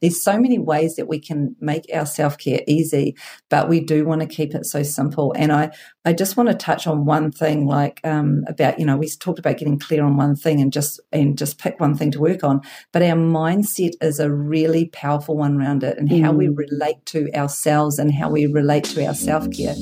there's so many ways that we can make our self-care easy, but we do want to keep it so simple. And I, I just want to touch on one thing, like um, about, you know, we talked about getting clear on one thing and just and just pick one thing to work on. But our mindset is a really powerful one around it and mm. how we mm. relate to ourselves and how we relate to our self-care.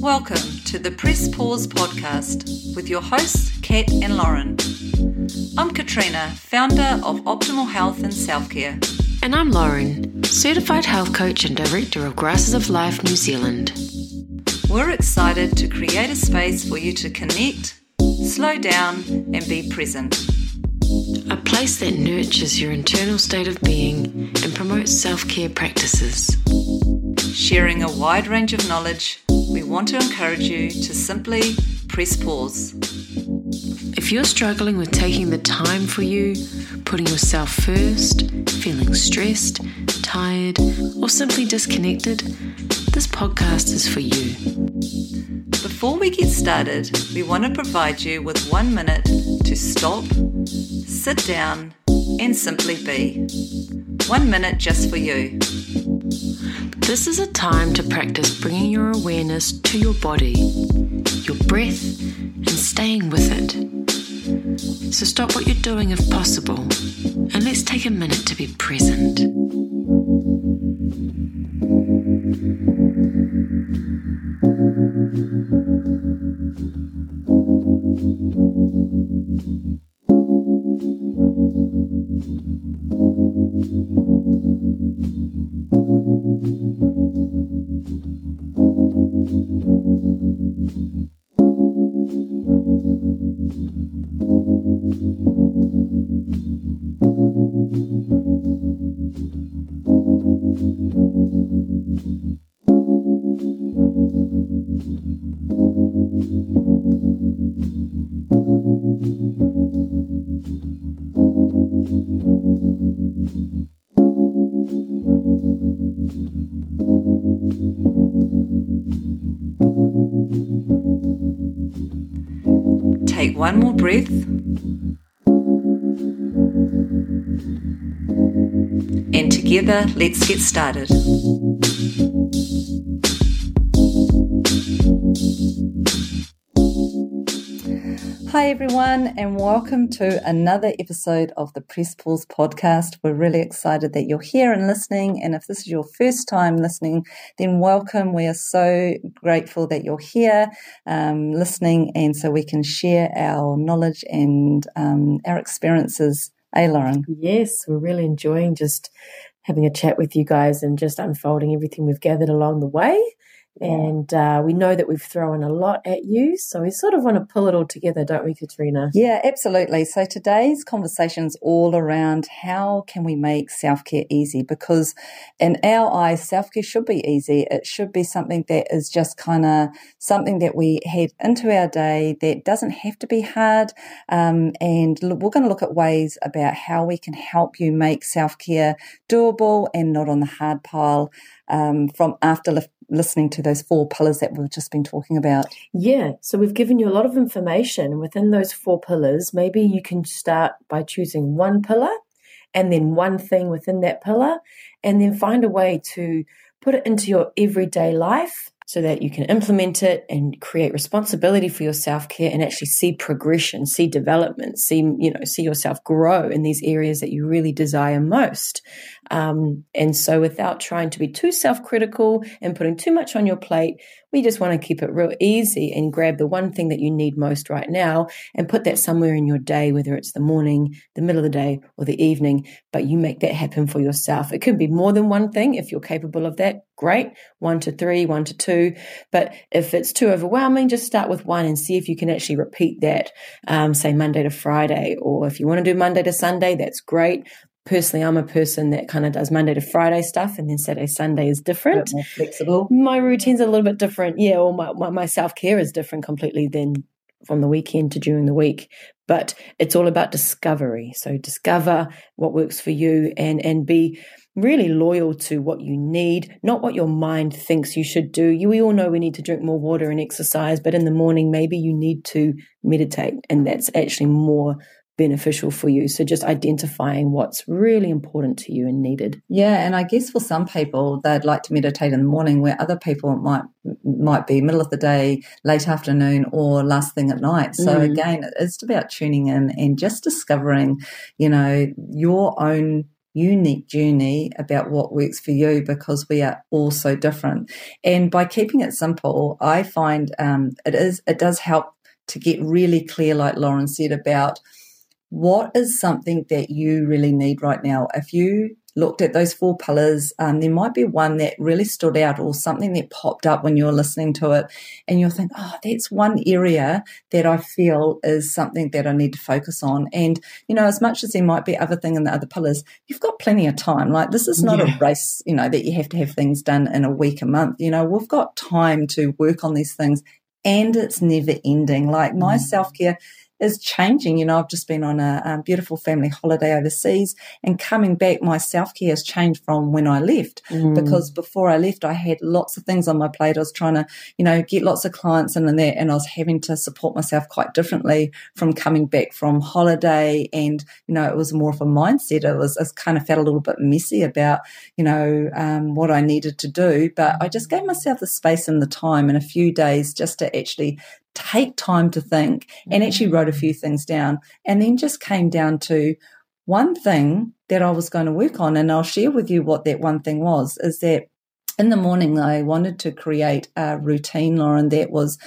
Welcome to the Press Pause podcast with your hosts, Kat and Lauren. I'm Katrina, founder of Optimal Health and Self Care. And I'm Lauren, certified health coach and director of Grasses of Life New Zealand. We're excited to create a space for you to connect, slow down, and be present. A place that nurtures your internal state of being and promotes self care practices. Sharing a wide range of knowledge, we want to encourage you to simply press pause. If you're struggling with taking the time for you, putting yourself first, feeling stressed, tired, or simply disconnected, this podcast is for you. Before we get started, we want to provide you with one minute to stop, sit down, and simply be. One minute just for you. This is a time to practice bringing your awareness to your body, your breath, and staying with it. So stop what you're doing if possible, and let's take a minute to be present. Take one more breath. And together, let's get started. Hi, everyone, and welcome to another episode of the Press Pause podcast. We're really excited that you're here and listening. And if this is your first time listening, then welcome. We are so grateful that you're here um, listening, and so we can share our knowledge and um, our experiences. Hey, Lauren. Yes, we're really enjoying just having a chat with you guys and just unfolding everything we've gathered along the way. And uh, we know that we've thrown a lot at you. So we sort of want to pull it all together, don't we, Katrina? Yeah, absolutely. So today's conversation is all around how can we make self care easy? Because in our eyes, self care should be easy. It should be something that is just kind of something that we head into our day that doesn't have to be hard. Um, and we're going to look at ways about how we can help you make self care doable and not on the hard pile um, from after listening to those four pillars that we've just been talking about. Yeah. So we've given you a lot of information. Within those four pillars, maybe you can start by choosing one pillar and then one thing within that pillar, and then find a way to put it into your everyday life so that you can implement it and create responsibility for your self-care and actually see progression, see development, see, you know, see yourself grow in these areas that you really desire most. Um, and so without trying to be too self-critical and putting too much on your plate, we just want to keep it real easy and grab the one thing that you need most right now and put that somewhere in your day, whether it's the morning, the middle of the day, or the evening. But you make that happen for yourself. It could be more than one thing if you're capable of that. Great. One to three, one to two. But if it's too overwhelming, just start with one and see if you can actually repeat that, um, say Monday to Friday. Or if you want to do Monday to Sunday, that's great personally, I'm a person that kind of does Monday to Friday stuff, and then Saturday, Sunday is different. flexible. My routine's a little bit different, yeah. Or my my, my self care is different completely than from the weekend to during the week. But it's all about discovery. So discover what works for you, and and be really loyal to what you need, not what your mind thinks you should do. You, we all know we need to drink more water and exercise, but in the morning, maybe you need to meditate, and that's actually more beneficial for you. So just identifying what's really important to you and needed. Yeah, and I guess for some people they'd like to meditate in the morning, where other people might might be middle of the day, late afternoon, or last thing at night. So mm. again, it's about tuning in and just discovering, you know, your own unique journey about what works for you because we are all so different. And by keeping it simple, I find um, it is it does help to get really clear, like Lauren said, about what is something that you really need right now. If you looked at those four pillars, um, there might be one that really stood out or something that popped up when you're listening to it, and you'll think, oh, that's one area that I feel is something that I need to focus on. And, you know, as much as there might be other thing in the other pillars, you've got plenty of time. Like, this is not yeah. a race, you know, that you have to have things done in a week, a month. You know, we've got time to work on these things and it's never ending. Like, my mm. self care is changing. You know, I've just been on a, beautiful family holiday overseas and coming back, my self care has changed from when I left mm. because before I left, I had lots of things on my plate. I was trying to, you know, get lots of clients in and there and I was having to support myself quite differently from coming back from holiday. And, you know, it was more of a mindset. It was, it kind of felt a little bit messy about, you know, um, what I needed to do, but I just gave myself the space and the time in a few days just to actually take time to think and actually wrote a few things down and then just came down to one thing that I was going to work on. And I'll share with you what that one thing was is that in the morning, I wanted to create a routine, Lauren, that was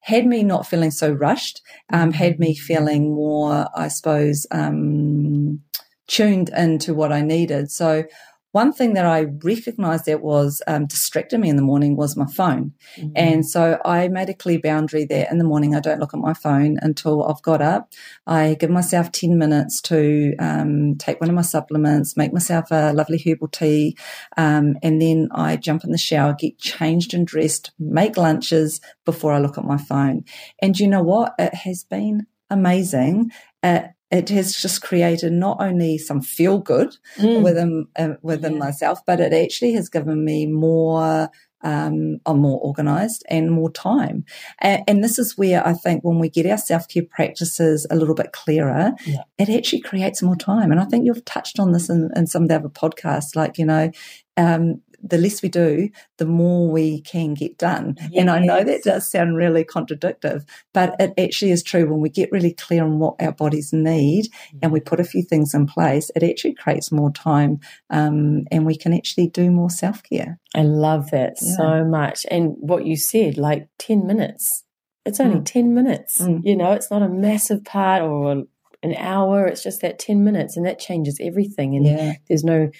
had me not feeling so rushed, um, had me feeling more, I suppose, um, tuned into what I needed. So one thing that I recognized that was um, distracting me in the morning was my phone. Mm-hmm. And so I made a clear boundary there in the morning. I don't look at my phone until I've got up. I give myself 10 minutes to um, take one of my supplements, make myself a lovely herbal tea, um, and then I jump in the shower, get changed and dressed, make lunches before I look at my phone. And you know what? It has been amazing. Uh, it has just created not only some feel good mm. within uh, within yeah. myself, but it actually has given me more. Um, I'm more organized and more time. And, and, this is where I think when we get our self care practices a little bit clearer, yeah. it actually creates more time. And I think you've touched on this in, in some of the other podcasts, like, you know, um, the less we do, the more we can get done. Yes. And I know that does sound really contradictory, but it actually is true. When we get really clear on what our bodies need and we put a few things in place, it actually creates more time um, and we can actually do more self care. I love that yeah. so much. And what you said, like 10 minutes. It's only mm. 10 minutes. Mm. You know, it's not a massive part or an hour. It's just that 10 minutes and that changes everything. And yeah. there's no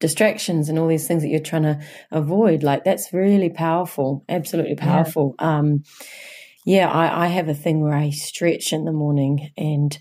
distractions and all these things that you're trying to avoid. Like that's really powerful, absolutely powerful. Yeah. Um, yeah, I, I have a thing where I stretch in the morning and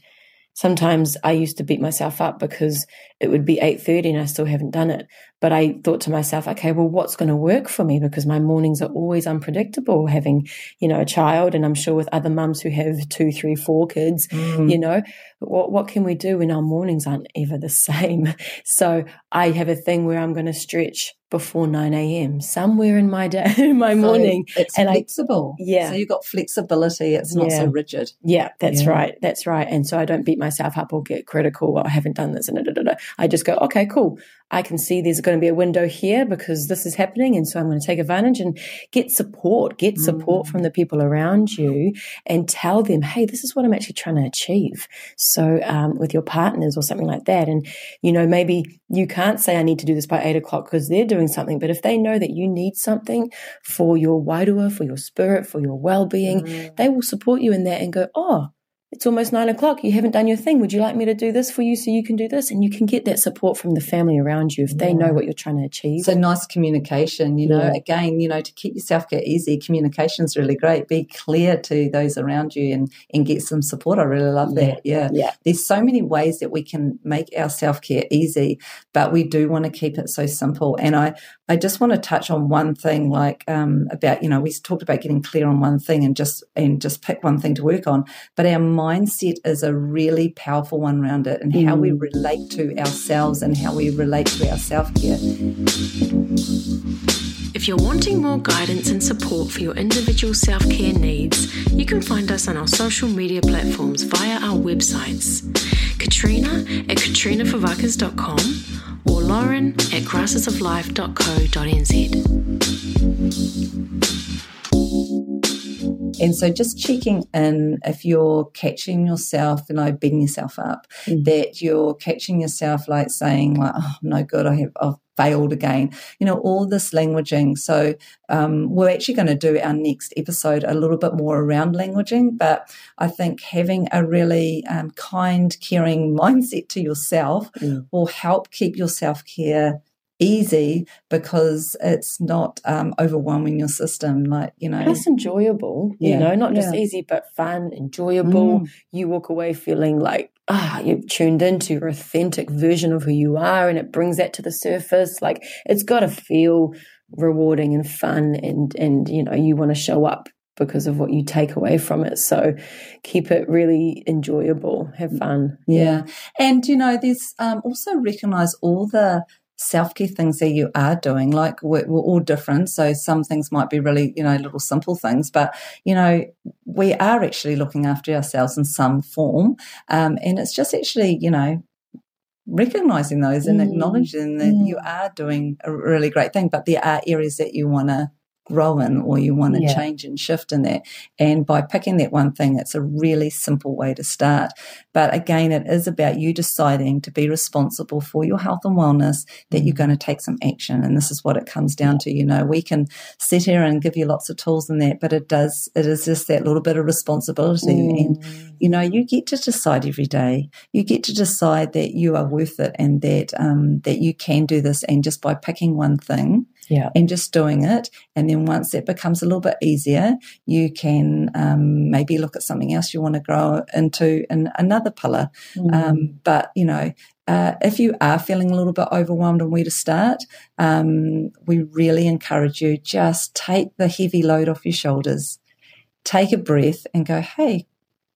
sometimes I used to beat myself up because it would be 8.30 and I still haven't done it. But I thought to myself, okay, well, what's going to work for me? Because my mornings are always unpredictable having, you know, a child. And I'm sure with other mums who have two, three, four kids, mm. you know, what, what can we do when our mornings aren't ever the same? So I have a thing where I'm going to stretch before 9 a.m. somewhere in my day, in my so morning. It's and flexible. I, yeah. So you've got flexibility. It's not yeah. so rigid. Yeah, that's yeah. right. That's right. And so I don't beat myself up or get critical. Well, I haven't done this. And da, da, da, I just go, okay, cool. I can see there's going to be a window here because this is happening. And so I'm going to take advantage and get support, get support mm. from the people around you and tell them, hey, this is what I'm actually trying to achieve. So um, with your partners or something like that. And, you know, maybe you can't say, I need to do this by eight o'clock because they're doing something. But if they know that you need something for your wairua, for your spirit, for your well being, mm. they will support you in that and go, oh, it's almost nine o'clock. You haven't done your thing. Would you like me to do this for you so you can do this? And you can get that support from the family around you if they know what you're trying to achieve. So nice communication, you know, yeah. again, you know, to keep yourself get easy, communication is really great. Be clear to those around you and, and get some support. I really love that. Yeah. yeah. There's so many ways that we can make our self care easy, but we do want to keep it so simple. And I, I just want to touch on one thing, like um, about, you know, we talked about getting clear on one thing and just, and just pick one thing to work on, but our mindset is a really powerful one around it and how we mm. relate to ourselves and how we relate to our self care. If you're wanting more guidance and support for your individual self care needs, you can find us on our social media platforms via our websites Katrina at katrinafovakis.com or Lauren at grassesoflife.co.nz. And so just checking in if you're catching yourself, you know, beating yourself up, mm. that you're catching yourself like saying like, oh, no good, I have, I've failed again. You know, all this languaging. So um, we're actually going to do our next episode a little bit more around languaging, but I think having a really um, kind, caring mindset to yourself mm. will help keep your self care easy because it's not um, overwhelming your system. Like, you know, it's enjoyable, yeah. you know, not just yeah. easy, but fun, enjoyable. Mm. You walk away feeling like, ah, you've tuned into your authentic version of who you are and it brings that to the surface. Like, it's got to feel rewarding and fun and, and, you know, you want to show up because of what you take away from it. So keep it really enjoyable, have fun. Yeah. And, you know, there's um, also recognize all the self care things that you are doing. Like we're, we're, all different. So some things might be really, you know, little simple things, but, you know, we are actually looking after ourselves in some form. Um, and it's just actually, you know, recognizing those and mm. acknowledging that mm. you are doing a really great thing, but there are areas that you want to grow in or you want to yeah. change and shift in that. And by picking that one thing, it's a really simple way to start. But again, it is about you deciding to be responsible for your health and wellness, that you're mm. going to take some action. And this is what it comes down to. You know, we can sit here and give you lots of tools and that, but it does, it is just that little bit of responsibility. Mm. And, you know, you get to decide every day. You get to decide that you are worth it and that, um, that you can do this. And just by picking one thing, yeah. and just doing it. And then once it becomes a little bit easier, you can um, maybe look at something else you want to grow into in another pillar. Mm. Um, but, you know, uh, if you are feeling a little bit overwhelmed on where to start, um, we really encourage you just take the heavy load off your shoulders, take a breath, and go, hey,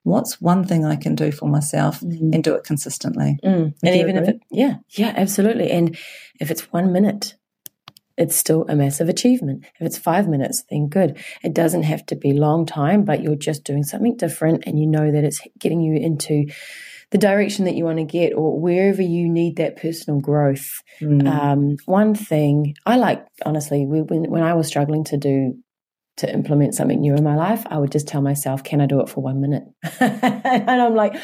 what's one thing I can do for myself mm. and do it consistently? Mm. And even if it, yeah, yeah, absolutely. And if it's one minute, it's still a massive achievement. If it's five minutes, then good. It doesn't have to be long time, but you're just doing something different and you know that it's getting you into the direction that you want to get or wherever you need that personal growth. Mm. Um, one thing I like, honestly, when, when I was struggling to do to implement something new in my life, I would just tell myself, can I do it for one minute? and I'm like,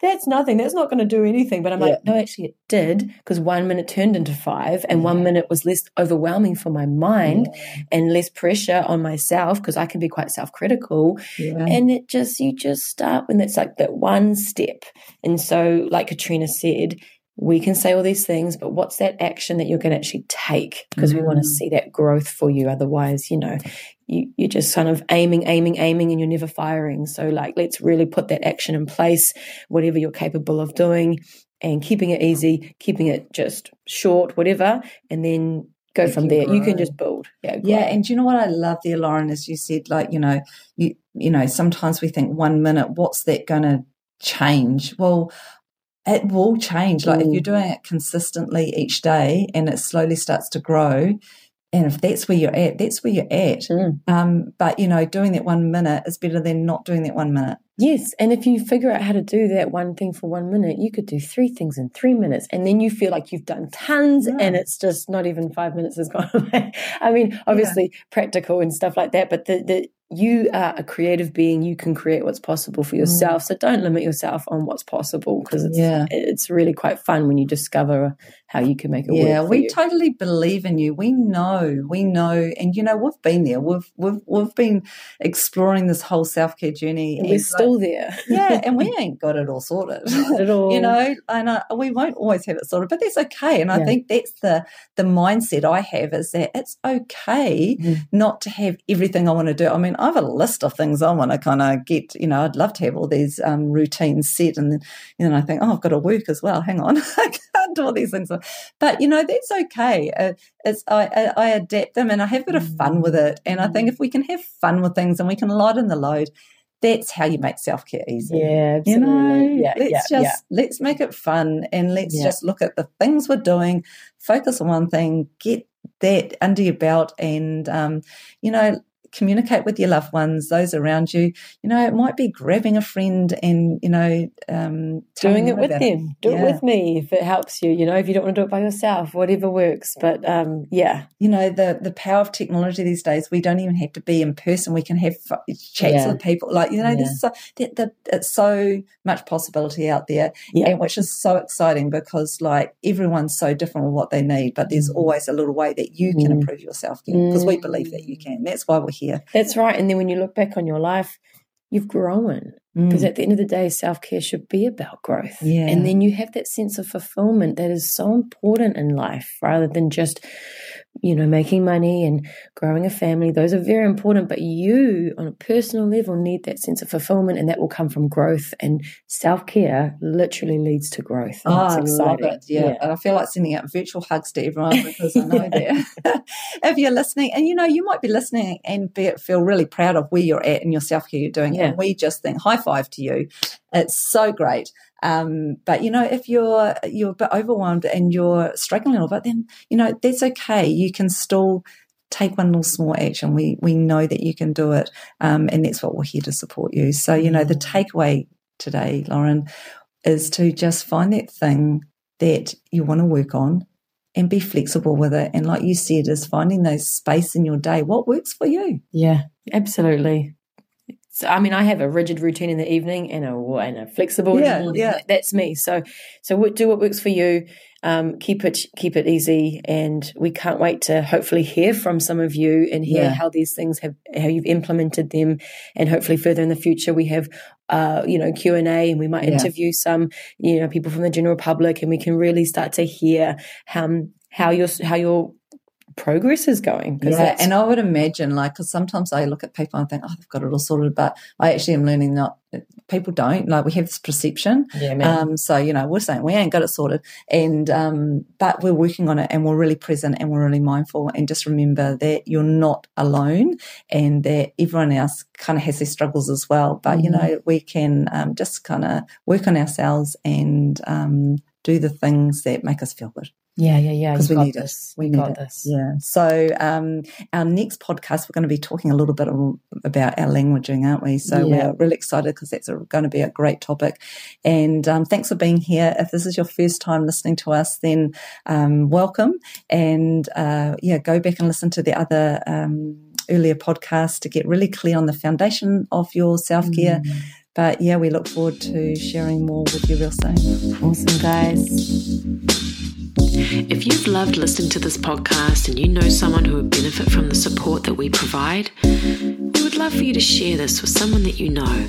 that's nothing. That's not going to do anything. But I'm yeah. like, no, actually, it did because one minute turned into five, and one mm. minute was less overwhelming for my mind yeah. and less pressure on myself because I can be quite self critical. Yeah. And it just, you just start when it's like that one step. And so, like Katrina said, we can say all these things, but what's that action that you're going to actually take? Because mm. we want to see that growth for you. Otherwise, you know, you, you're just kind of aiming, aiming, aiming, and you're never firing. So, like, let's really put that action in place, whatever you're capable of doing, and keeping it easy, keeping it just short, whatever, and then go from there. Grow. You can just build. Yeah, grow. yeah. And you know what I love there, Lauren, is you said like, you know, you you know, sometimes we think one minute, what's that gonna change? Well, it will change. Like mm. if you're doing it consistently each day and it slowly starts to grow, and if that's where you're at, that's where you're at. Mm. Um, but you know, doing that one minute is better than not doing that one minute. Yes, and if you figure out how to do that one thing for one minute, you could do three things in three minutes, and then you feel like you've done tons, yeah. and it's just not even five minutes has gone away. I mean, obviously yeah. practical and stuff like that, but the the you are a creative being. You can create what's possible for yourself. Mm. So don't limit yourself on what's possible because it's yeah. it's really quite fun when you discover how you can make it work. yeah, we you. totally believe in you. We know, we know, and you know we've been there. We've we've we've been exploring this whole self care journey. And we're still there. yeah, and we ain't got it all sorted at all. you know, and uh, we won't always have it sorted, but that's okay. And I think that's the the mindset I have is that it's okay mm. not to have everything I want to do. I mean, I have a list of things I want to kind of get. You know, I'd love to have all these um, routines set, and then you know, I think, oh, I've got to work as well. Hang on, I can't do all these things. But you know, that's okay. Uh, it's I, I, I, adapt them, and I have a bit of fun with it. And I think if we can have fun with things, and we can lighten the load, that's how you make self care easy. Yeah, absolutely. You know, yeah, let's yeah, just yeah. let's make it fun and let's yeah. just look at the things we're doing, focus on one thing, get that under your belt and um, you know communicate with your loved ones, those around you. You know, it might be grabbing a friend and, you know, um, doing it with them. It. Do yeah. it with me if it helps you. You know, if you don't want to do it by yourself, whatever works. But um, yeah. You know, the, the power of technology these days, we don't even have to be in person. We can have chats yeah. with people. Like, you know, yeah. there's so, that, that, it's so much possibility out there, yeah. and which is so exciting because, like, everyone's so different with what they need, but there's mm. always a little way that you can mm. improve yourself because mm. we believe that you can. That's why we're here. That's right. And then when you look back on your life, you've grown. Because mm. at the end of the day, self care should be about growth. Yeah. And then you have that sense of fulfillment that is so important in life rather than just you know, making money and growing a family, those are very important. But you, on a personal level, need that sense of fulfillment, and that will come from growth. And self care literally leads to growth. Oh, I love it. Yeah. yeah. And I feel like sending out virtual hugs to everyone because I know that if you're listening, and you know, you might be listening and be, feel really proud of where you're at in your self care you're doing. Yeah. And we just think high five to you. It's so great. Um, but you know, if you're you're a bit overwhelmed and you're struggling a little bit, then you know that's okay. You can still take one little small action. We we know that you can do it, um, and that's what we're here to support you. So you know, the mm. takeaway today, Lauren, is to just find that thing that you want to work on and be flexible with it. And like you said, is finding those space in your day. What works for you? Yeah, absolutely. So, I mean, I have a rigid routine in the evening and a and a flexible. Yeah, yeah. That's me. So, so do what works for you. Um, keep it keep it easy, and we can't wait to hopefully hear from some of you and hear yeah. how these things have how you've implemented them, and hopefully further in the future we have. Uh, you know Q and A, and we might yeah. interview some, you know, people from the general public, and we can really start to hear how how your how your progress is going. Yeah, and I would imagine, like, because sometimes I look at people and think, oh, they've got it all sorted, but I actually am learning that people don't. Like, we have this perception. Yeah, um, so, you know, we're saying we ain't got it sorted, and um, but we're working on it, and we're really present, and we're really mindful, and just remember that you're not alone, and that everyone else kind of has their struggles as well. But mm-hmm. you know, we can um, just kind of work on ourselves and um, do the things that make us feel good. Yeah, yeah, yeah. Because we need this. We, we got this. Yeah. So um, our next podcast, we're going to be talking a little bit about our languaging, aren't we? So yeah. we're really excited because that's a, going to be a great topic. And um, thanks for being here. If this is your first time listening to us, then um, welcome. And uh, yeah, go back and listen to the other um, earlier podcasts to get really clear on the foundation of your self care. Mm. But yeah, we look forward to sharing more with you real soon. Awesome, guys. If you've loved listening to this podcast and you know someone who would benefit from the support that we provide, we would love for you to share this with someone that you know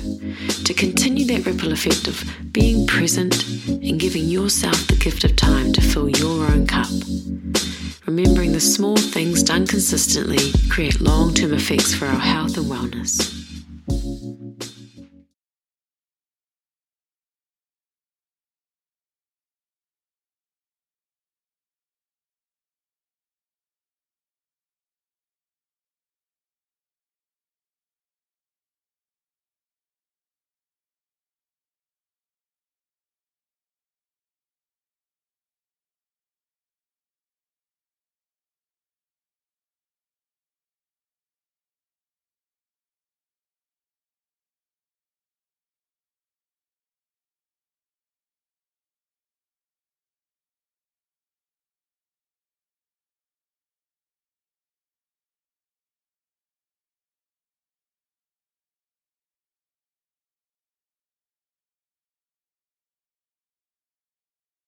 to continue that ripple effect of being present and giving yourself the gift of time to fill your own cup. Remembering the small things done consistently create long term effects for our health and wellness.